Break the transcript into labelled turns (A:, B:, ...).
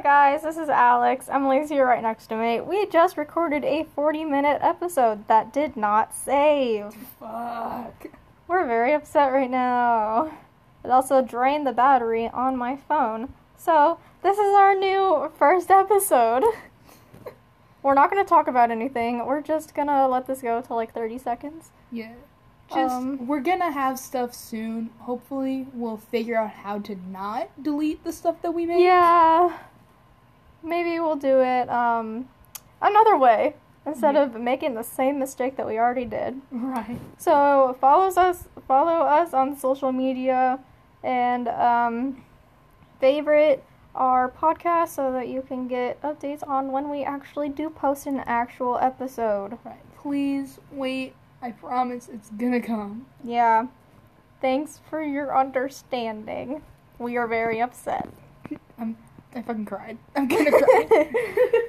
A: Hi guys, this is Alex. Emily's here right next to me. We just recorded a 40 minute episode that did not save.
B: Fuck.
A: We're very upset right now. It also drained the battery on my phone. So, this is our new first episode. We're not going to talk about anything. We're just going to let this go to like 30 seconds.
B: Yeah. Just
A: Um,
B: we're gonna have stuff soon. Hopefully, we'll figure out how to not delete the stuff that we made.
A: Yeah. Maybe we'll do it um another way instead
B: Yeah.
A: of making the same mistake that we already did.
B: Right.
A: So follow us follow us on social media and um favorite our podcast so that you can get updates on when we actually do post an actual episode.
B: Right. Please wait. I promise it's gonna come.
A: Yeah. Thanks for your understanding. We are very upset.
B: I'm. I fucking cried. I'm gonna cry.